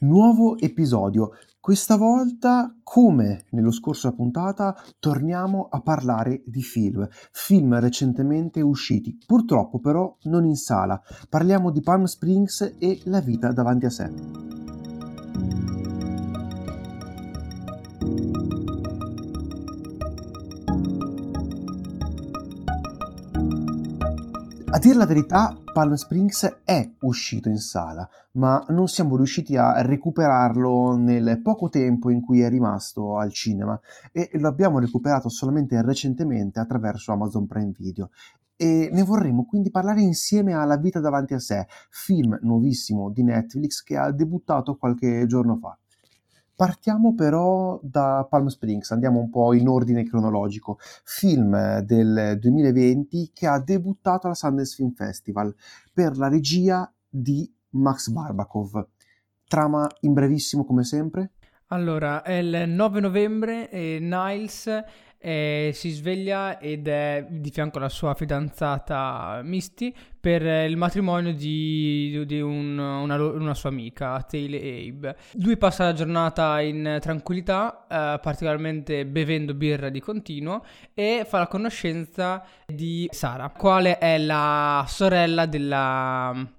Nuovo episodio. Questa volta, come nello scorso puntata, torniamo a parlare di film, film recentemente usciti, purtroppo però non in sala. Parliamo di Palm Springs e La vita davanti a sé. A dire la verità, Palm Springs è uscito in sala, ma non siamo riusciti a recuperarlo nel poco tempo in cui è rimasto al cinema e lo abbiamo recuperato solamente recentemente attraverso Amazon Prime Video. E ne vorremmo quindi parlare insieme a La vita davanti a sé, film nuovissimo di Netflix che ha debuttato qualche giorno fa. Partiamo però da Palm Springs, andiamo un po' in ordine cronologico. Film del 2020 che ha debuttato alla Sundance Film Festival per la regia di Max Barbakov. Trama in brevissimo come sempre? Allora, è il 9 novembre e Niles eh, si sveglia ed è di fianco alla sua fidanzata Misty per il matrimonio di, di un, una, una, sua amica, Taylor Abe. Lui passa la giornata in tranquillità, eh, particolarmente bevendo birra di continuo, e fa la conoscenza di Sara, quale è la sorella della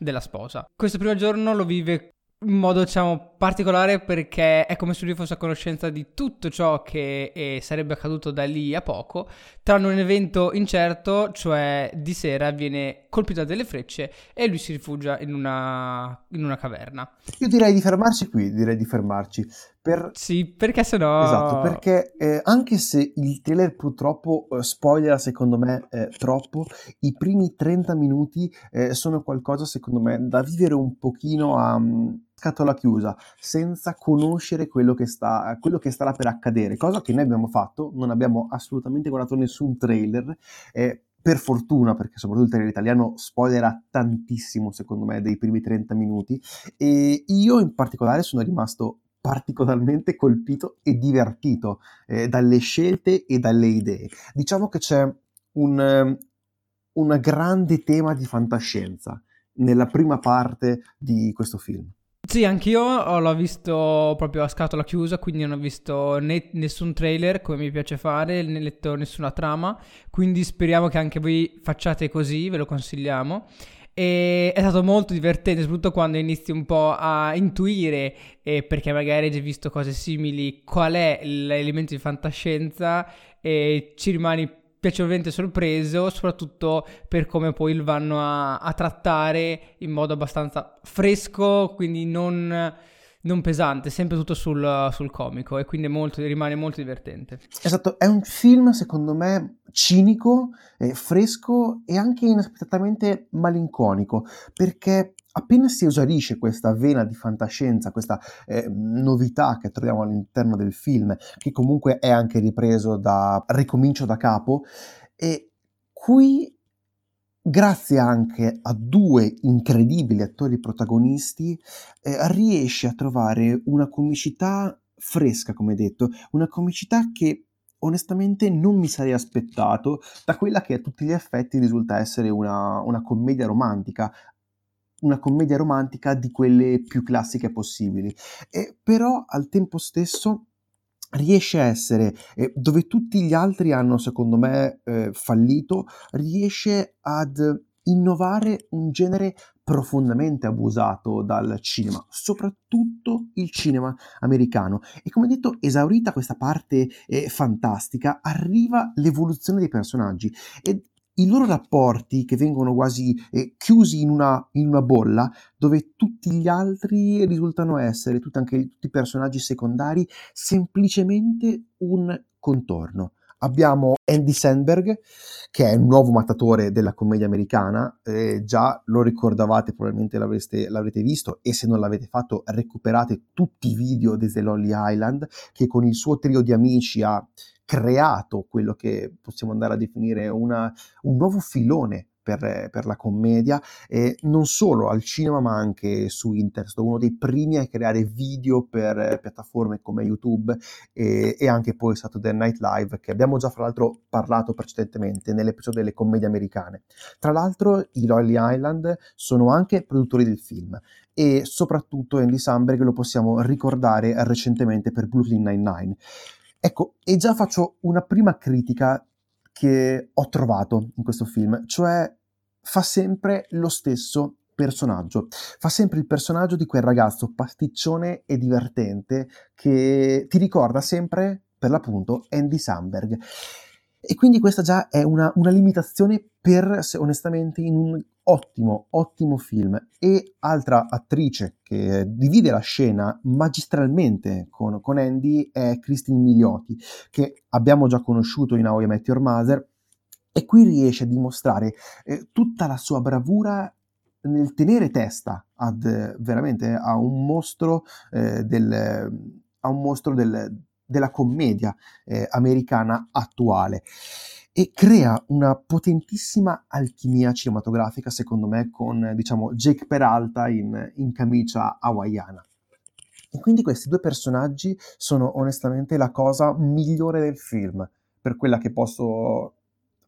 della sposa. Questo primo giorno lo vive in modo diciamo particolare perché è come se lui fosse a conoscenza di tutto ciò che eh, sarebbe accaduto da lì a poco, tranne un evento incerto, cioè di sera viene colpito da delle frecce e lui si rifugia in una, in una caverna. Io direi di fermarci qui, direi di fermarci. Per... Sì, perché sennò... Esatto, perché eh, anche se il trailer purtroppo eh, spoiler secondo me eh, troppo, i primi 30 minuti eh, sono qualcosa secondo me da vivere un pochino a... Um scatola chiusa, senza conoscere quello che, sta, quello che starà per accadere, cosa che noi abbiamo fatto, non abbiamo assolutamente guardato nessun trailer, eh, per fortuna, perché soprattutto il trailer italiano spoilerà tantissimo, secondo me, dei primi 30 minuti, e io in particolare sono rimasto particolarmente colpito e divertito eh, dalle scelte e dalle idee. Diciamo che c'è un, un grande tema di fantascienza nella prima parte di questo film. Sì, anch'io l'ho visto proprio a scatola chiusa, quindi non ho visto né, nessun trailer come mi piace fare, né letto nessuna trama, quindi speriamo che anche voi facciate così, ve lo consigliamo. E è stato molto divertente, soprattutto quando inizi un po' a intuire, eh, perché magari hai già visto cose simili, qual è l'elemento di fantascienza e ci rimani piacevolmente sorpreso, soprattutto per come poi il vanno a, a trattare in modo abbastanza fresco, quindi non, non pesante, sempre tutto sul, sul comico e quindi molto, rimane molto divertente. Esatto, è un film secondo me cinico, eh, fresco e anche inaspettatamente malinconico, perché appena si esaurisce questa vena di fantascienza, questa eh, novità che troviamo all'interno del film, che comunque è anche ripreso da Ricomincio da capo, e qui grazie anche a due incredibili attori protagonisti, eh, riesce a trovare una comicità fresca, come detto, una comicità che onestamente non mi sarei aspettato da quella che a tutti gli effetti risulta essere una, una commedia romantica, una commedia romantica di quelle più classiche possibili, e però al tempo stesso riesce a essere, eh, dove tutti gli altri hanno secondo me eh, fallito, riesce ad innovare un genere profondamente abusato dal cinema, soprattutto il cinema americano. E come detto, esaurita questa parte eh, fantastica, arriva l'evoluzione dei personaggi. E i loro rapporti che vengono quasi eh, chiusi in una, in una, bolla dove tutti gli altri risultano essere, tutti, anche tutti i personaggi secondari, semplicemente un contorno. Abbiamo Andy Sandberg, che è il nuovo mattatore della commedia americana, eh, già lo ricordavate, probabilmente l'avrete visto, e se non l'avete fatto recuperate tutti i video di The Lonely Island, che con il suo trio di amici ha creato quello che possiamo andare a definire una, un nuovo filone per, per, la commedia, e non solo al cinema ma anche su internet. Stato uno dei primi a creare video per piattaforme come YouTube e, e anche poi Saturday Night Live, che abbiamo già fra l'altro parlato precedentemente nell'episodio delle commedie americane. Tra l'altro i Lonely Island sono anche produttori del film e soprattutto Andy Samberg lo possiamo ricordare recentemente per Brooklyn Nine-Nine. Ecco, e già faccio una prima critica che ho trovato in questo film, cioè fa sempre lo stesso personaggio, fa sempre il personaggio di quel ragazzo pasticcione e divertente che ti ricorda sempre, per l'appunto, Andy Samberg. E quindi questa già è una, una limitazione per, onestamente, in un ottimo, ottimo film. E altra attrice che divide la scena magistralmente con, con Andy è Christine Milioti, che abbiamo già conosciuto in How Met Your Mother, e qui riesce a dimostrare eh, tutta la sua bravura nel tenere testa ad, veramente a un mostro, eh, del, a un mostro del, della commedia eh, americana attuale e crea una potentissima alchimia cinematografica, secondo me, con diciamo Jake Peralta in, in camicia hawaiana. E quindi questi due personaggi sono onestamente la cosa migliore del film, per quella che posso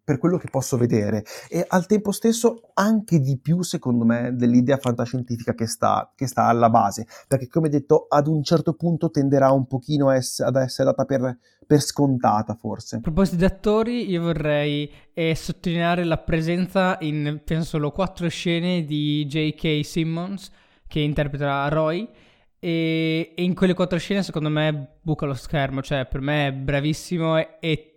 per quello che posso vedere. E al tempo stesso anche di più secondo me dell'idea fantascientifica che sta, che sta alla base. Perché come detto ad un certo punto tenderà un pochino ess- ad essere data per, per, scontata forse. A proposito di attori io vorrei eh, sottolineare la presenza in penso solo quattro scene di J.K. Simmons che interpreta Roy. E, in quelle quattro scene secondo me buca lo schermo. Cioè per me è bravissimo e, e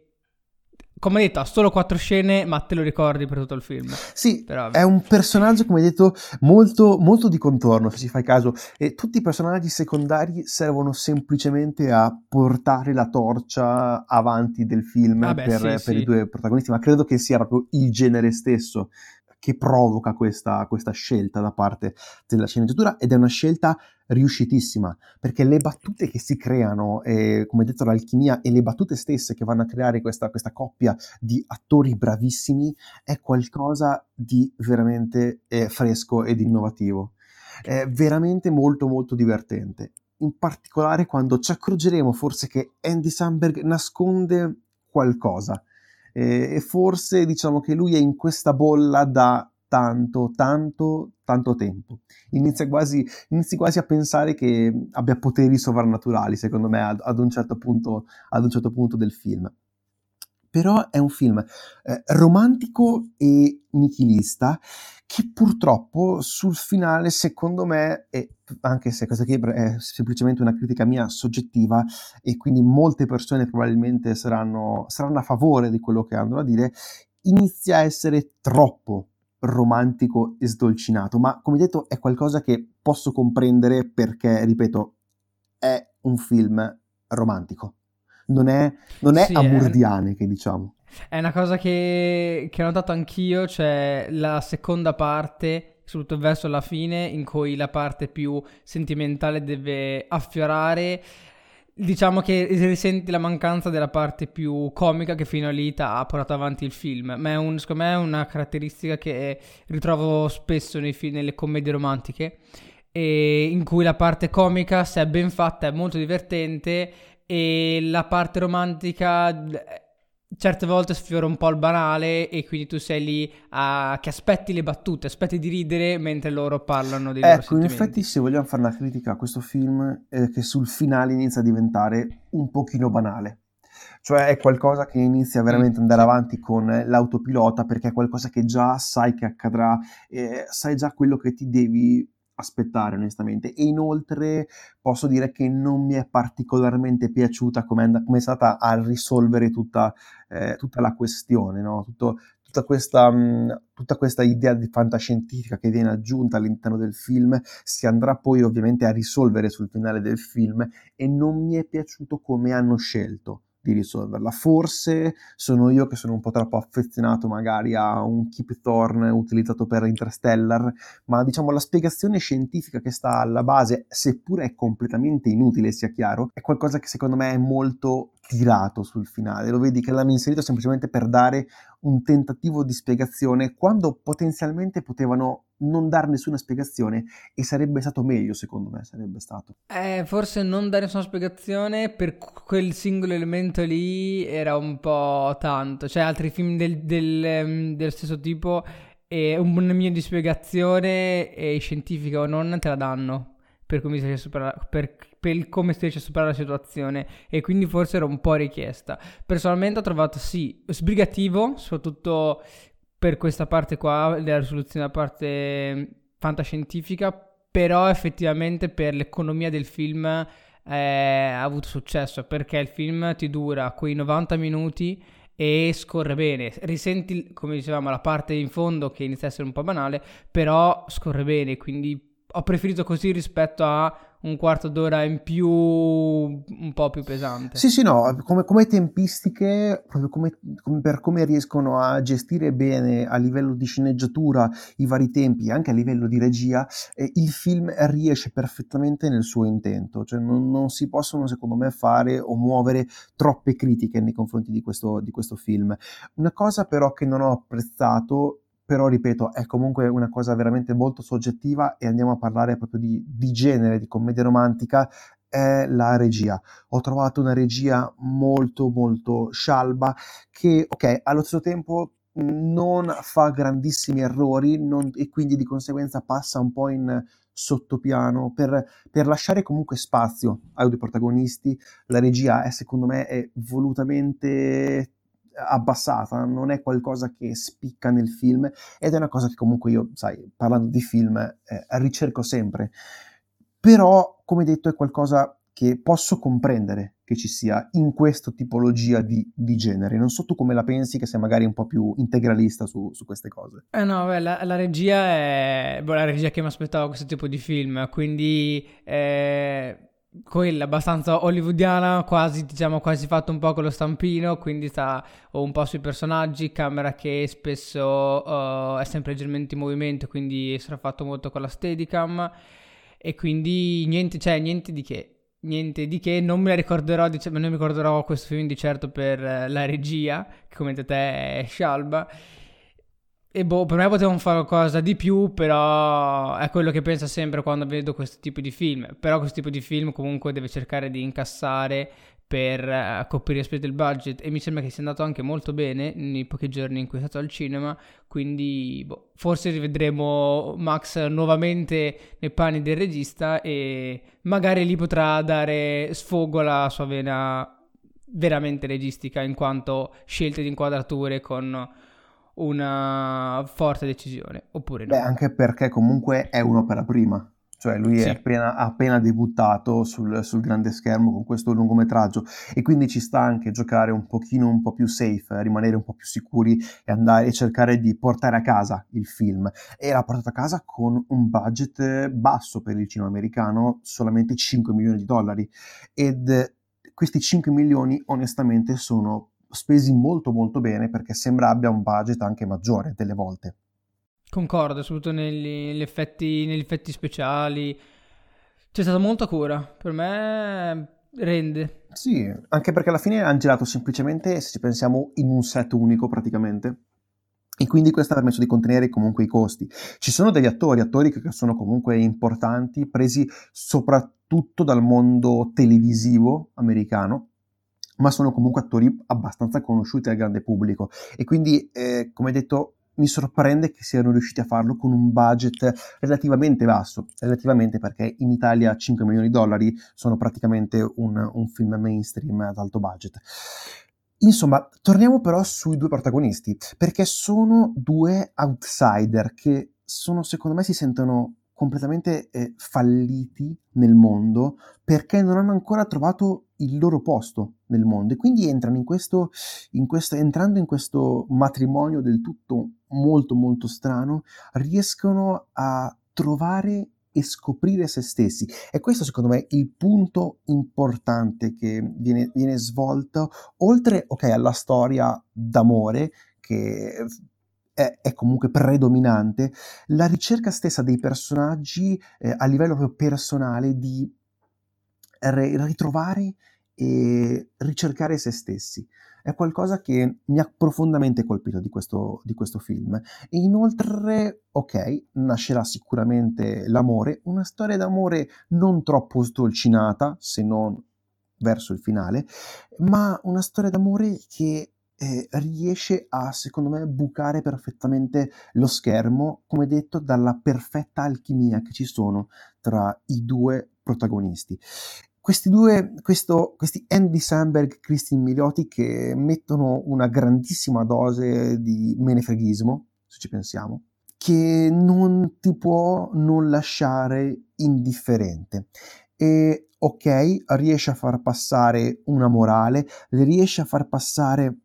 come detto, ha solo quattro scene, ma te lo ricordi per tutto il film. Sì, Però... è un personaggio, come detto, molto, molto di contorno, se ci fai caso. E tutti i personaggi secondari servono semplicemente a portare la torcia avanti del film beh, per, sì, per sì. i due protagonisti, ma credo che sia proprio il genere stesso che provoca questa, questa scelta da parte della sceneggiatura ed è una scelta riuscitissima perché le battute che si creano, eh, come detto l'alchimia e le battute stesse che vanno a creare questa, questa coppia di attori bravissimi è qualcosa di veramente eh, fresco ed innovativo. È veramente molto molto divertente. In particolare quando ci accorgeremo forse che Andy Samberg nasconde qualcosa e forse diciamo che lui è in questa bolla da tanto, tanto, tanto tempo. Inizia quasi, inizi quasi a pensare che abbia poteri sovrannaturali, secondo me, ad, ad, un, certo punto, ad un certo punto del film però è un film eh, romantico e nichilista che purtroppo sul finale, secondo me, e anche se questa qui è semplicemente una critica mia soggettiva e quindi molte persone probabilmente saranno, saranno a favore di quello che andrò a dire, inizia a essere troppo romantico e sdolcinato, ma come detto è qualcosa che posso comprendere perché, ripeto, è un film romantico non è, non è sì, amurdiane è... che diciamo. È una cosa che, che ho notato anch'io, cioè la seconda parte, soprattutto verso la fine, in cui la parte più sentimentale deve affiorare. Diciamo che risenti la mancanza della parte più comica che fino a lì ha portato avanti il film, ma è un, secondo me è una caratteristica che ritrovo spesso nei film, nelle commedie romantiche, in cui la parte comica, se è ben fatta, è molto divertente e la parte romantica eh, certe volte sfiora un po' il banale e quindi tu sei lì a... che aspetti le battute, aspetti di ridere mentre loro parlano dei ecco, in effetti se vogliamo fare una critica a questo film è che sul finale inizia a diventare un pochino banale. Cioè è qualcosa che inizia veramente ad andare avanti con l'autopilota perché è qualcosa che già sai che accadrà, e sai già quello che ti devi aspettare onestamente e inoltre posso dire che non mi è particolarmente piaciuta come è, stata a risolvere tutta, eh, tutta la questione, no? Tutto, tutta, questa, mh, mm, tutta questa idea di fantascientifica che viene aggiunta all'interno del film si andrà poi ovviamente a risolvere sul finale del film e non mi è piaciuto come hanno scelto di risolverla. Forse sono io che sono un po' troppo affezionato magari a un Keep Thorne utilizzato per Interstellar, ma diciamo la spiegazione scientifica che sta alla base, seppure è completamente inutile sia chiaro, è qualcosa che secondo me è molto tirato sul finale, lo vedi che l'hanno inserito semplicemente per dare un tentativo di spiegazione quando potenzialmente potevano non dare nessuna spiegazione e sarebbe stato meglio secondo me, sarebbe stato. Eh, forse non dare nessuna spiegazione per quel singolo elemento lì era un po' tanto, cioè altri film del, del, ehm, del stesso tipo e un minimo di spiegazione e scientifica o non te la danno per come si riesce a superare, per, per come si riesce a superare la situazione e quindi forse era un po' richiesta. Personalmente ho trovato sì, sbrigativo, soprattutto per questa parte qua, della risoluzione da parte fantascientifica, però effettivamente per l'economia del film eh, ha avuto successo perché il film ti dura quei 90 minuti e scorre bene. Risenti, come dicevamo, la parte in fondo che inizia a essere un po' banale, però scorre bene, quindi ho preferito così rispetto a un quarto d'ora in più un po' più pesante. Sì, sì, no, come, come tempistiche, proprio come, come, per come riescono a gestire bene a livello di sceneggiatura i vari tempi, anche a livello di regia, eh, il film riesce perfettamente nel suo intento, cioè non, non, si possono secondo me fare o muovere troppe critiche nei confronti di questo, di questo film. Una cosa però che non ho apprezzato però ripeto, è comunque una cosa veramente molto soggettiva e andiamo a parlare proprio di, di genere, di commedia romantica, è la regia. Ho trovato una regia molto molto scialba che, ok, allo stesso tempo non fa grandissimi errori non, e quindi di conseguenza passa un po' in sottopiano per, per, lasciare comunque spazio ai due protagonisti. La regia è secondo me è volutamente abbassata, non è qualcosa che spicca nel film ed è una cosa che comunque io, sai, parlando di film, eh, ricerco sempre. Però, come detto, è qualcosa che posso comprendere che ci sia in questa tipologia di, di, genere. Non so tu come la pensi, che sei magari un po' più integralista su, su queste cose. Eh no, beh, la, la, regia è boh, la regia che mi aspettavo questo tipo di film, quindi eh, quella abbastanza hollywoodiana, quasi diciamo quasi fatto un po' con lo stampino, quindi sta un po' sui personaggi, camera che spesso uh, è sempre leggermente in movimento, quindi sarà fatto molto con la Steadicam e quindi niente, cioè niente di che. Niente di che, non me la ricorderò, dic- non mi ricorderò questo film di certo per la regia, che come te è scialba. E boh, per me potevano fare qualcosa di più, però è quello che penso sempre quando vedo questo tipo di film. Però questo tipo di film comunque deve cercare di incassare per uh, coprire spese del budget e mi sembra che sia andato anche molto bene nei pochi giorni in cui è stato al cinema, quindi boh, forse rivedremo Max nuovamente nei panni del regista e magari lì potrà dare sfogo alla sua vena veramente registica in quanto scelte di inquadrature con una forte decisione, oppure no? Beh, anche perché comunque è un'opera prima, cioè lui sì. è appena, appena debuttato sul, sul, grande schermo con questo lungometraggio e quindi ci sta anche giocare un pochino un po' più safe, rimanere un po' più sicuri e andare e cercare di portare a casa il film. E l'ha portato a casa con un budget basso per il cinema americano, solamente 5 milioni di dollari ed questi 5 milioni onestamente sono spesi molto molto bene perché sembra abbia un budget anche maggiore delle volte. Concordo, soprattutto negli, negli, effetti, negli effetti speciali. C'è stata molta cura, per me rende. Sì, anche perché alla fine hanno girato semplicemente, se ci pensiamo, in un set unico praticamente. E quindi questo ha permesso di contenere comunque i costi. Ci sono degli attori, attori che sono comunque importanti, presi soprattutto dal mondo televisivo americano, ma sono comunque attori abbastanza conosciuti al grande pubblico e quindi, eh, come detto, mi sorprende che siano riusciti a farlo con un budget relativamente basso, relativamente perché in Italia 5 milioni di dollari sono praticamente un, un film mainstream ad alto budget. Insomma, torniamo però sui due protagonisti, perché sono due outsider che sono, secondo me, si sentono completamente eh, falliti nel mondo perché non hanno ancora trovato il loro posto nel mondo e quindi entrano in questo, in questo, entrando in questo matrimonio del tutto molto molto strano, riescono a trovare e scoprire se stessi. E questo secondo me è il punto importante che viene, viene svolto, oltre okay, alla storia d'amore che è, è, comunque predominante, la ricerca stessa dei personaggi eh, a livello proprio personale di ritrovare e ricercare se stessi. È qualcosa che mi ha profondamente colpito di questo, di questo film. E inoltre, ok, nascerà sicuramente l'amore, una storia d'amore non troppo sdolcinata, se non verso il finale, ma una storia d'amore che riesce a, secondo me, bucare perfettamente lo schermo, come detto, dalla perfetta alchimia che ci sono tra i due protagonisti. Questi due, questo, questi Andy Samberg e Christine Milioti che mettono una grandissima dose di menefreghismo, se ci pensiamo, che non ti può non lasciare indifferente. E ok, riesce a far passare una morale, riesce a far passare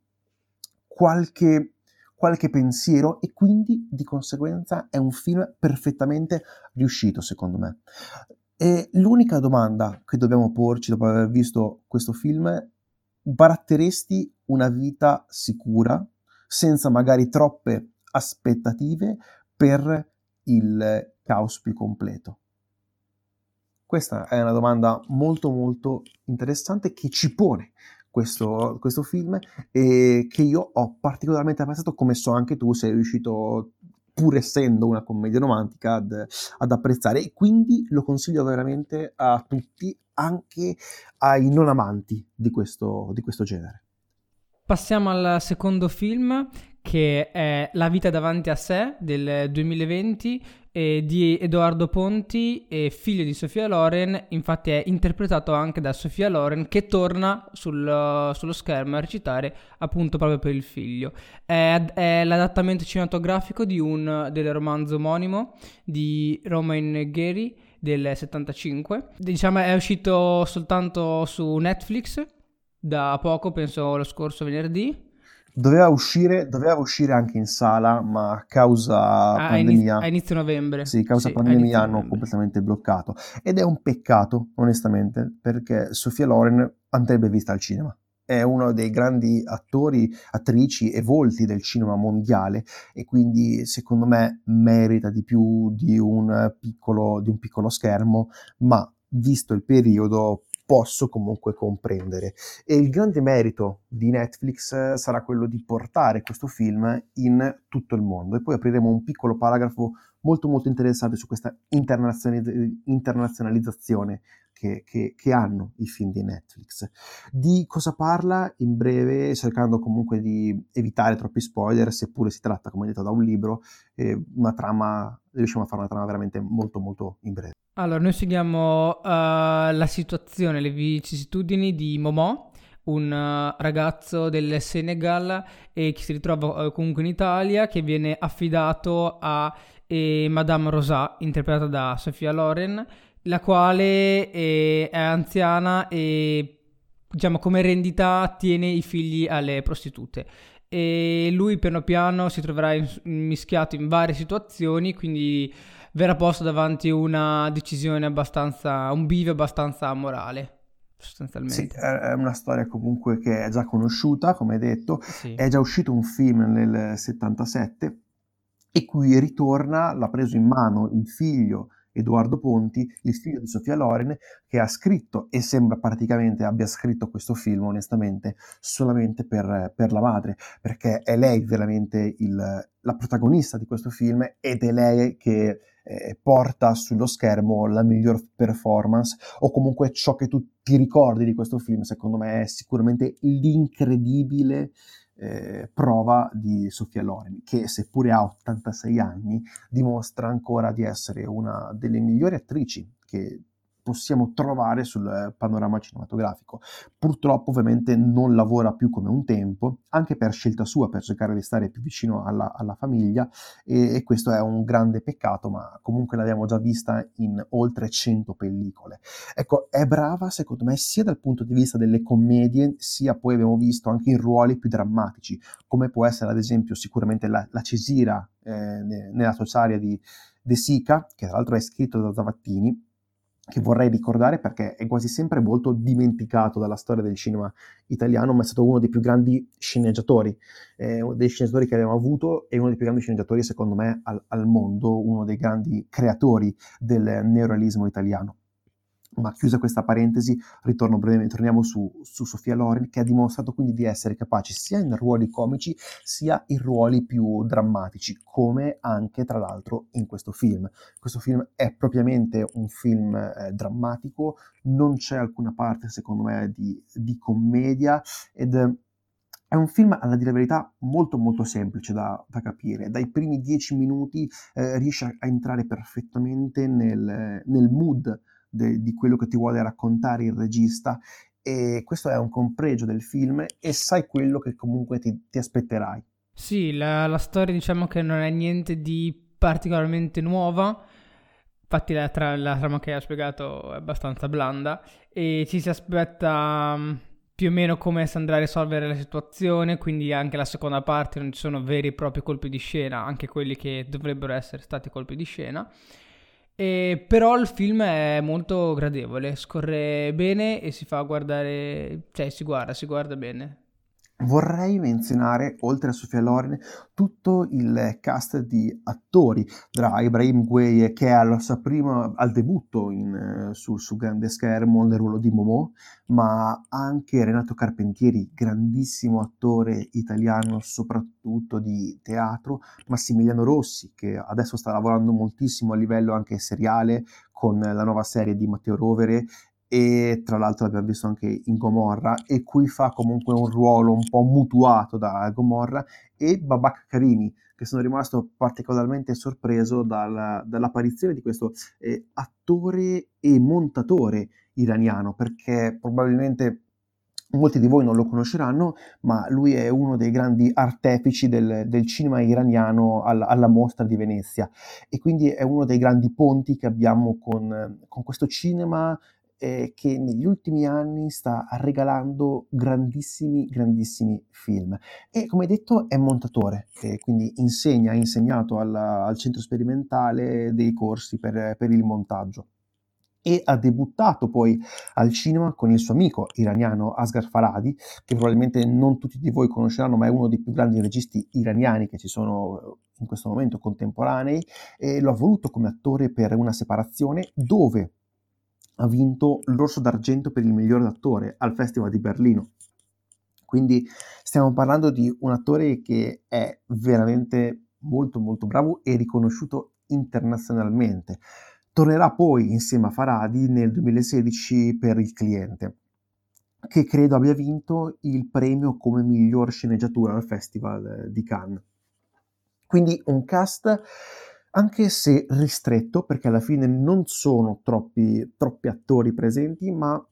qualche, qualche pensiero e quindi di conseguenza è un film perfettamente riuscito secondo me. E l'unica domanda che dobbiamo porci dopo aver visto questo film è baratteresti una vita sicura senza magari troppe aspettative per il caos più completo? Questa è una domanda molto molto interessante che ci pone questo, questo film e che io ho particolarmente apprezzato come so anche tu sei riuscito pur essendo una commedia romantica ad, ad apprezzare e quindi lo consiglio veramente a tutti anche ai non amanti di questo, di questo genere. Passiamo al secondo film che è La vita davanti a sé del 2020 eh, di Edoardo Ponti, eh, figlio di Sofia Loren, infatti è interpretato anche da Sofia Loren che torna sul, sullo schermo a recitare appunto proprio per il figlio. È, è l'adattamento cinematografico di un, del romanzo omonimo di Romain Gary del 75. Diciamo è uscito soltanto su Netflix da poco, penso lo scorso venerdì Doveva uscire, doveva uscire anche in sala, ma a causa ah, pandemia... A inizio novembre. Sì, causa sì, pandemia hanno completamente bloccato. Ed è un peccato, onestamente, perché Sofia Loren andrebbe vista al cinema. È uno dei grandi attori, attrici e volti del cinema mondiale e quindi secondo me merita di più di un piccolo, di un piccolo schermo, ma visto il periodo posso comunque comprendere. E il grande merito di Netflix eh, sarà quello di portare questo film in tutto il mondo. E poi apriremo un piccolo paragrafo molto molto interessante su questa internazionalizzazione che, che, che, hanno i film di Netflix. Di cosa parla in breve, cercando comunque di evitare troppi spoiler, seppure si tratta, come detto, da un libro, eh, una trama, riusciamo a fare una trama veramente molto molto in breve. Allora, noi seguiamo uh, la situazione, le vicissitudini di Momò, un uh, ragazzo del Senegal e che si ritrova uh, comunque in Italia, che viene affidato a eh, Madame Rosa, interpretata da Sofia Loren, la quale è, è anziana e diciamo come rendita tiene i figli alle prostitute e lui piano piano si troverà mischiato in varie situazioni, quindi verrà posto davanti una decisione abbastanza, un bivio abbastanza morale. Sostanzialmente. Sì, è una storia comunque che è già conosciuta, come detto, sì. è già uscito un film nel 77 e qui ritorna, l'ha preso in mano il figlio Edoardo Ponti, il figlio di Sofia Loren, che ha scritto e sembra praticamente abbia scritto questo film, onestamente, solamente per, per la madre, perché è lei veramente il, la protagonista di questo film ed è lei che eh, porta sullo schermo la miglior performance o comunque ciò che tu ti ricordi di questo film, secondo me è sicuramente l'incredibile eh, prova di Sofia Loren, che seppure ha 86 anni dimostra ancora di essere una delle migliori attrici che possiamo trovare sul panorama cinematografico. Purtroppo ovviamente non lavora più come un tempo, anche per scelta sua, per cercare di stare più vicino alla, alla famiglia e, e, questo è un grande peccato, ma comunque l'abbiamo già vista in oltre 100 pellicole. Ecco, è brava secondo me sia dal punto di vista delle commedie, sia poi abbiamo visto anche in ruoli più drammatici, come può essere ad esempio sicuramente la, la Cesira eh, nella sociaria di De Sica, che tra l'altro è scritto da Zavattini, che vorrei ricordare perché è quasi sempre molto dimenticato dalla storia del cinema italiano, ma è stato uno dei più grandi sceneggiatori, eh, uno dei sceneggiatori che abbiamo avuto e uno dei più grandi sceneggiatori secondo me al, al mondo, uno dei grandi creatori del neorealismo italiano. Ma chiusa questa parentesi, ritorno brevemente, torniamo su, su, Sofia Loren, che ha dimostrato quindi di essere capace sia in ruoli comici sia in ruoli più drammatici, come anche tra l'altro in questo film. Questo film è propriamente un film eh, drammatico, non c'è alcuna parte secondo me di, di commedia ed è un film, alla dire la verità, molto molto semplice da, da capire. Dai primi dieci minuti eh, riesce a, a, entrare perfettamente nel, nel mood de, di quello che ti vuole raccontare il regista e questo è un compregio del film e sai quello che comunque ti, ti aspetterai. Sì, la, la, storia diciamo che non è niente di particolarmente nuova, infatti la, tra, la trama che ha spiegato è abbastanza blanda e ci si aspetta mm, più o meno come si andrà a risolvere la situazione, quindi anche la seconda parte non ci sono veri e propri colpi di scena, anche quelli che dovrebbero essere stati colpi di scena. E però il film è molto gradevole, scorre bene e si fa guardare, cioè si guarda, si guarda bene. Vorrei menzionare, oltre a Sofia Loren, tutto il cast di attori, tra Ibrahim Gueye che è al, prima, al debutto in, su, su, grande schermo nel ruolo di Momo, ma anche Renato Carpentieri, grandissimo attore italiano soprattutto di teatro, Massimiliano Rossi che adesso sta lavorando moltissimo a livello anche seriale con la nuova serie di Matteo Rovere e tra l'altro l'abbiamo visto anche in Gomorra e qui fa comunque un ruolo un po' mutuato da Gomorra e Babak Karimi che sono rimasto particolarmente sorpreso dal, dall'apparizione di questo eh, attore e montatore iraniano perché probabilmente molti di voi non lo conosceranno, ma lui è uno dei grandi artefici del, del cinema iraniano alla, alla, mostra di Venezia. E quindi è uno dei grandi ponti che abbiamo con, con questo cinema eh, che negli ultimi anni sta regalando grandissimi, grandissimi film. E come detto è montatore, eh, quindi insegna, ha insegnato alla, al centro sperimentale dei corsi per, per il montaggio e ha debuttato poi al cinema con il suo amico iraniano Asghar Faradi, che probabilmente non tutti di voi conosceranno, ma è uno dei più grandi registi iraniani che ci sono in questo momento contemporanei, e lo ha voluto come attore per una separazione dove ha vinto l'Orso d'Argento per il miglior attore al Festival di Berlino. Quindi stiamo parlando di un attore che è veramente molto molto bravo e riconosciuto internazionalmente. Tornerà poi insieme a Faradi nel 2016 per Il cliente, che credo abbia vinto il premio come miglior sceneggiatura al Festival di Cannes. Quindi un cast anche se ristretto, perché alla fine non sono troppi, troppi attori presenti, ma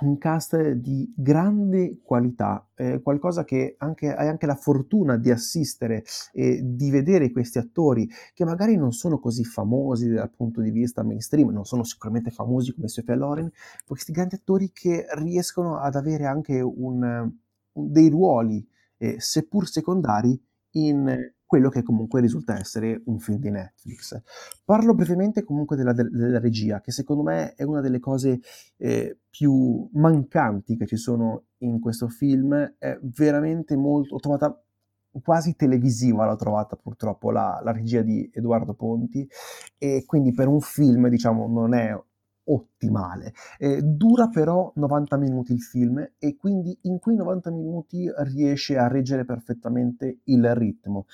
un cast di grande qualità, eh, qualcosa che anche, hai anche la fortuna di assistere e di vedere questi attori che magari non sono così famosi dal punto di vista mainstream, non sono sicuramente famosi come Sofia Loren, questi grandi attori che riescono ad avere anche un, dei ruoli, eh, seppur secondari, in quello che comunque risulta essere un film di Netflix. Parlo brevemente comunque della, della regia, che secondo me è una delle cose eh, più mancanti che ci sono in questo film, è veramente molto, ho trovata quasi televisiva l'ho trovata purtroppo la, la regia di Edoardo Ponti e quindi per un film diciamo non è ottimale. Eh, dura però 90 minuti il film e quindi in quei 90 minuti riesce a reggere perfettamente il ritmo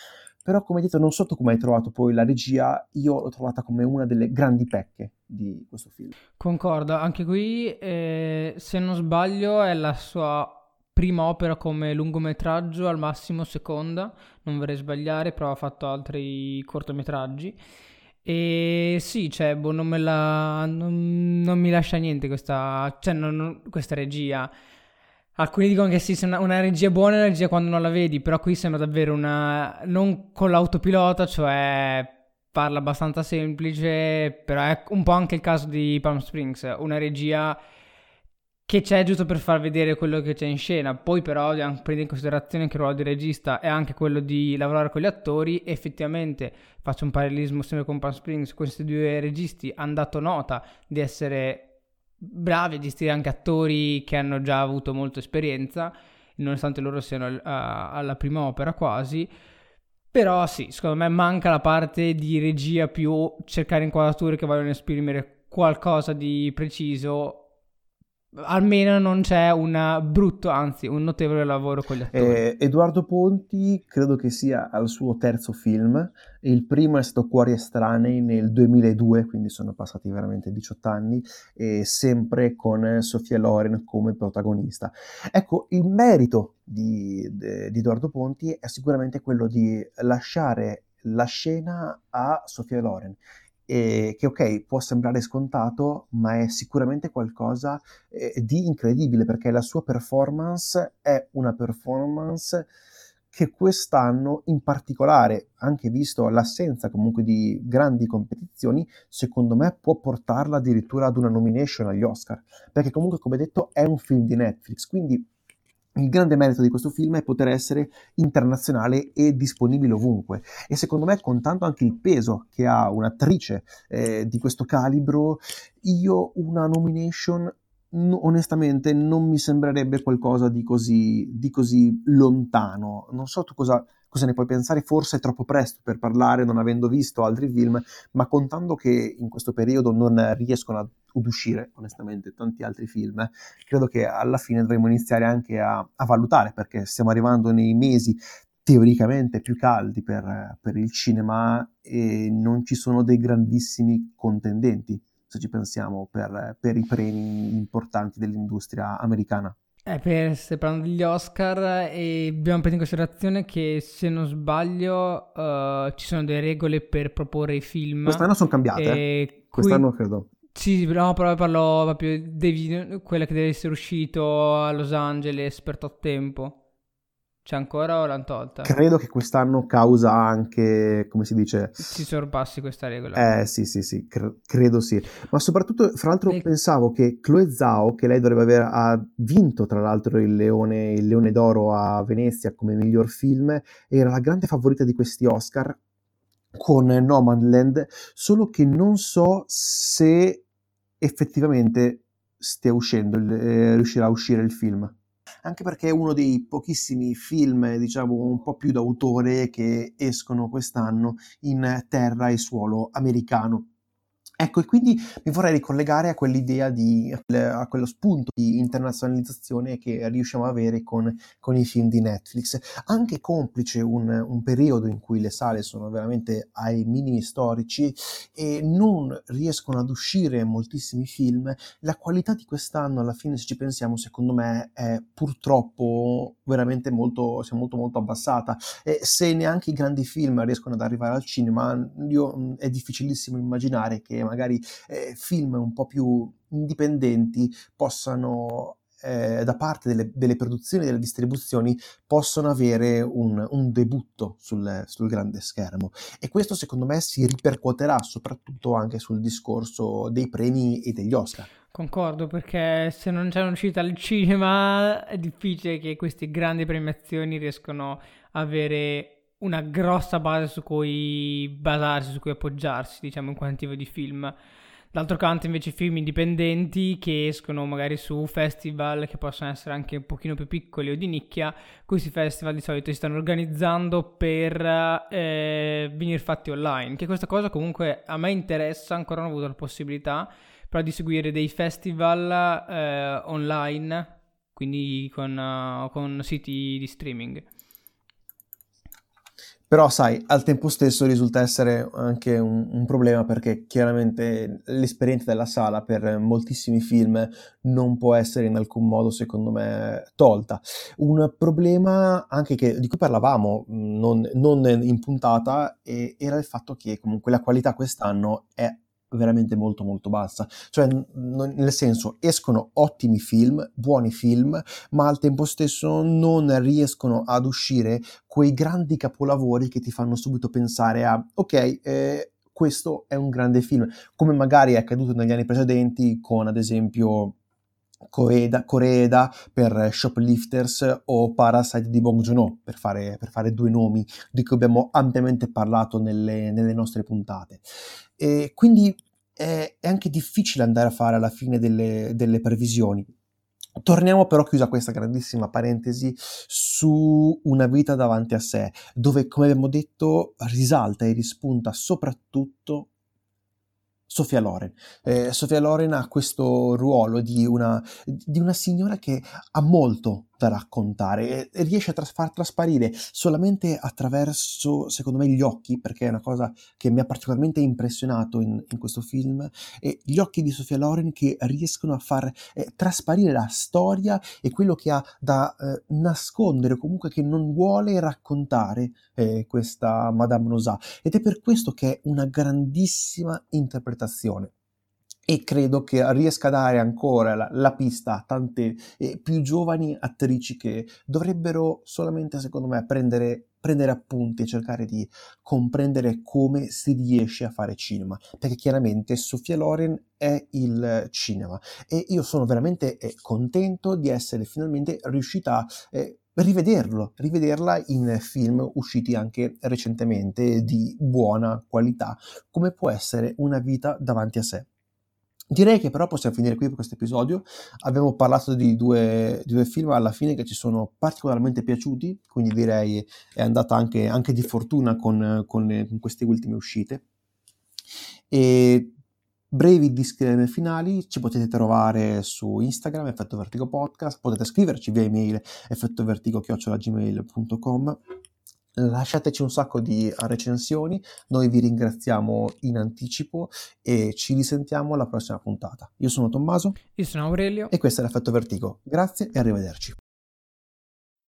però come detto non so tu come hai trovato poi la regia, io l'ho trovata come una delle grandi pecche di questo film. Concordo, anche qui eh, se non sbaglio è la sua prima opera come lungometraggio, al massimo seconda, non vorrei sbagliare, però ha fatto altri cortometraggi. E sì, cioè, boh, non, me la, non, non mi lascia niente questa, cioè, non, questa regia. Alcuni dicono che sì, una, una regia buona è una regia quando non la vedi, però qui sembra davvero una... non con l'autopilota, cioè parla abbastanza semplice, però è un po' anche il caso di Palm Springs, una regia che c'è giusto per far vedere quello che c'è in scena, poi però prende in considerazione che il ruolo di regista è anche quello di lavorare con gli attori, effettivamente faccio un parallelismo sempre con Palm Springs, questi due registi hanno dato nota di essere bravi a gestire anche attori che hanno già avuto molta esperienza, nonostante loro siano uh, alla prima opera quasi. Però sì, secondo me manca la parte di regia più cercare inquadrature che vogliono esprimere qualcosa di preciso, almeno non c'è un brutto, anzi un notevole lavoro con gli attori. Eh, Edoardo Ponti credo che sia al suo terzo film, il primo è stato Cuori Estranei nel 2002, quindi sono passati veramente 18 anni, e sempre con Sofia Loren come protagonista. Ecco, il merito di, di Edoardo Ponti è sicuramente quello di lasciare la scena a Sofia Loren e che ok può sembrare scontato ma è sicuramente qualcosa eh, di incredibile perché la sua performance è una performance che quest'anno in particolare, anche visto l'assenza comunque di grandi competizioni, secondo me può portarla addirittura ad una nomination agli Oscar, perché comunque come detto è un film di Netflix, quindi il grande merito di questo film è poter essere internazionale e disponibile ovunque. E secondo me contando anche il peso che ha un'attrice eh, di questo calibro io una nomination no, onestamente non mi sembrerebbe qualcosa di così, di così lontano. Non so tu cosa, cosa ne puoi pensare forse è troppo presto per parlare non avendo visto altri film ma contando che in questo periodo non riescono ad uscire onestamente tanti altri film credo che alla fine dovremmo iniziare anche a, a valutare perché stiamo arrivando nei mesi teoricamente più caldi per, per, il cinema e non ci sono dei grandissimi contendenti, se ci pensiamo, per, per i premi importanti dell'industria americana. Eh, per, se parlando degli Oscar, e dobbiamo prendere in considerazione che se non sbaglio uh, ci sono delle regole per proporre i film. Quest'anno sono cambiate. Eh? Quest'anno cui... credo. Sì, no, però parlo proprio di quella che deve essere uscito a Los Angeles per tot tempo. C'è ancora o l'hanno tolta? Credo che quest'anno causa anche, come si dice... Si sorpassi questa regola. Eh sì, sì, sì, cre- credo sì. Ma soprattutto, fra l'altro, e... pensavo che Chloe Zhao, che lei dovrebbe aver ha vinto tra l'altro il Leone, il Leone d'Oro a Venezia come miglior film, era la grande favorita di questi Oscar con Nomadland, solo che non so se effettivamente stia uscendo, eh, riuscirà a uscire il film. Anche perché è uno dei pochissimi film, diciamo, un po' più d'autore che escono quest'anno in terra e suolo americano. Ecco, e quindi mi vorrei ricollegare a quell'idea di, a quello spunto di internazionalizzazione che riusciamo ad avere con, con i film di Netflix, anche complice un, un, periodo in cui le sale sono veramente ai minimi storici e non riescono ad uscire moltissimi film, la qualità di quest'anno alla fine, se ci pensiamo, secondo me è purtroppo veramente molto, si è molto molto abbassata. E se neanche i grandi film riescono ad arrivare al cinema, io, è difficilissimo immaginare che magari eh, film un po' più indipendenti possano eh, da parte delle, delle, produzioni delle distribuzioni possono avere un, un debutto sul, sul, grande schermo e questo secondo me si ripercuoterà soprattutto anche sul discorso dei premi e degli Oscar. Concordo perché se non c'è un'uscita al cinema è difficile che queste grandi premiazioni riescano a avere una grossa base su cui basarsi, su cui appoggiarsi, diciamo, in quantitativo di film. D'altro canto invece film indipendenti che escono magari su festival che possono essere anche un pochino più piccoli o di nicchia, questi festival di solito si stanno organizzando per eh, venire fatti online, che questa cosa comunque a me interessa, ancora non ho avuto la possibilità, però di seguire dei festival eh, online, quindi con, uh, con siti di streaming. Però, sai, al tempo stesso risulta essere anche un, un, problema perché chiaramente l'esperienza della sala per moltissimi film non può essere in alcun modo, secondo me, tolta. Un problema anche che, di cui parlavamo non, non in puntata era il fatto che comunque la qualità quest'anno è veramente molto molto bassa. Cioè n- nel senso escono ottimi film buoni film ma al tempo stesso non riescono ad uscire quei grandi capolavori che ti fanno subito pensare a ok eh, questo è un grande film. Come magari è accaduto negli anni precedenti con ad esempio Coeda, Coreda per Shoplifters o Parasite di Bong Joon-ho per fare, per fare due nomi di cui abbiamo ampiamente parlato nelle, nelle nostre puntate. E quindi è, è, anche difficile andare a fare alla fine delle, delle previsioni. Torniamo però, chiusa questa grandissima parentesi, su una vita davanti a sé, dove, come abbiamo detto, risalta e rispunta soprattutto Sofia Loren. Eh, Sofia Loren ha questo ruolo di una, di una, signora che ha molto da raccontare e riesce a tras- far trasparire solamente attraverso, secondo me, gli occhi, perché è una cosa che mi ha particolarmente impressionato in, in questo film, e gli occhi di Sofia Loren che riescono a far eh, trasparire la storia e quello che ha da eh, nascondere, comunque che non vuole raccontare eh, questa Madame Rosa. Ed è per questo che è una grandissima interpretazione interpretazione. E credo che riesca a dare ancora la, la pista a tante eh, più giovani attrici che dovrebbero solamente, secondo me, prendere, prendere appunti e cercare di comprendere come si riesce a fare cinema, perché chiaramente Sofia Loren è il cinema. E io sono veramente eh, contento di essere finalmente riuscita a eh, rivederlo, rivederla in film usciti anche recentemente di buona qualità, come può essere Una vita davanti a sé. Direi che però possiamo finire qui per questo episodio. Abbiamo parlato di due, di due, film alla fine che ci sono particolarmente piaciuti, quindi direi è andata anche, anche di fortuna con, con, con queste ultime uscite. E brevi disclaimer finali ci potete trovare su Instagram effetto vertigo podcast potete scriverci via email effettovertigo.gmail.com lasciateci un sacco di recensioni noi vi ringraziamo in anticipo e ci risentiamo alla prossima puntata. Io sono Tommaso io sono Aurelio. e questo è l'effetto vertigo. Grazie e arrivederci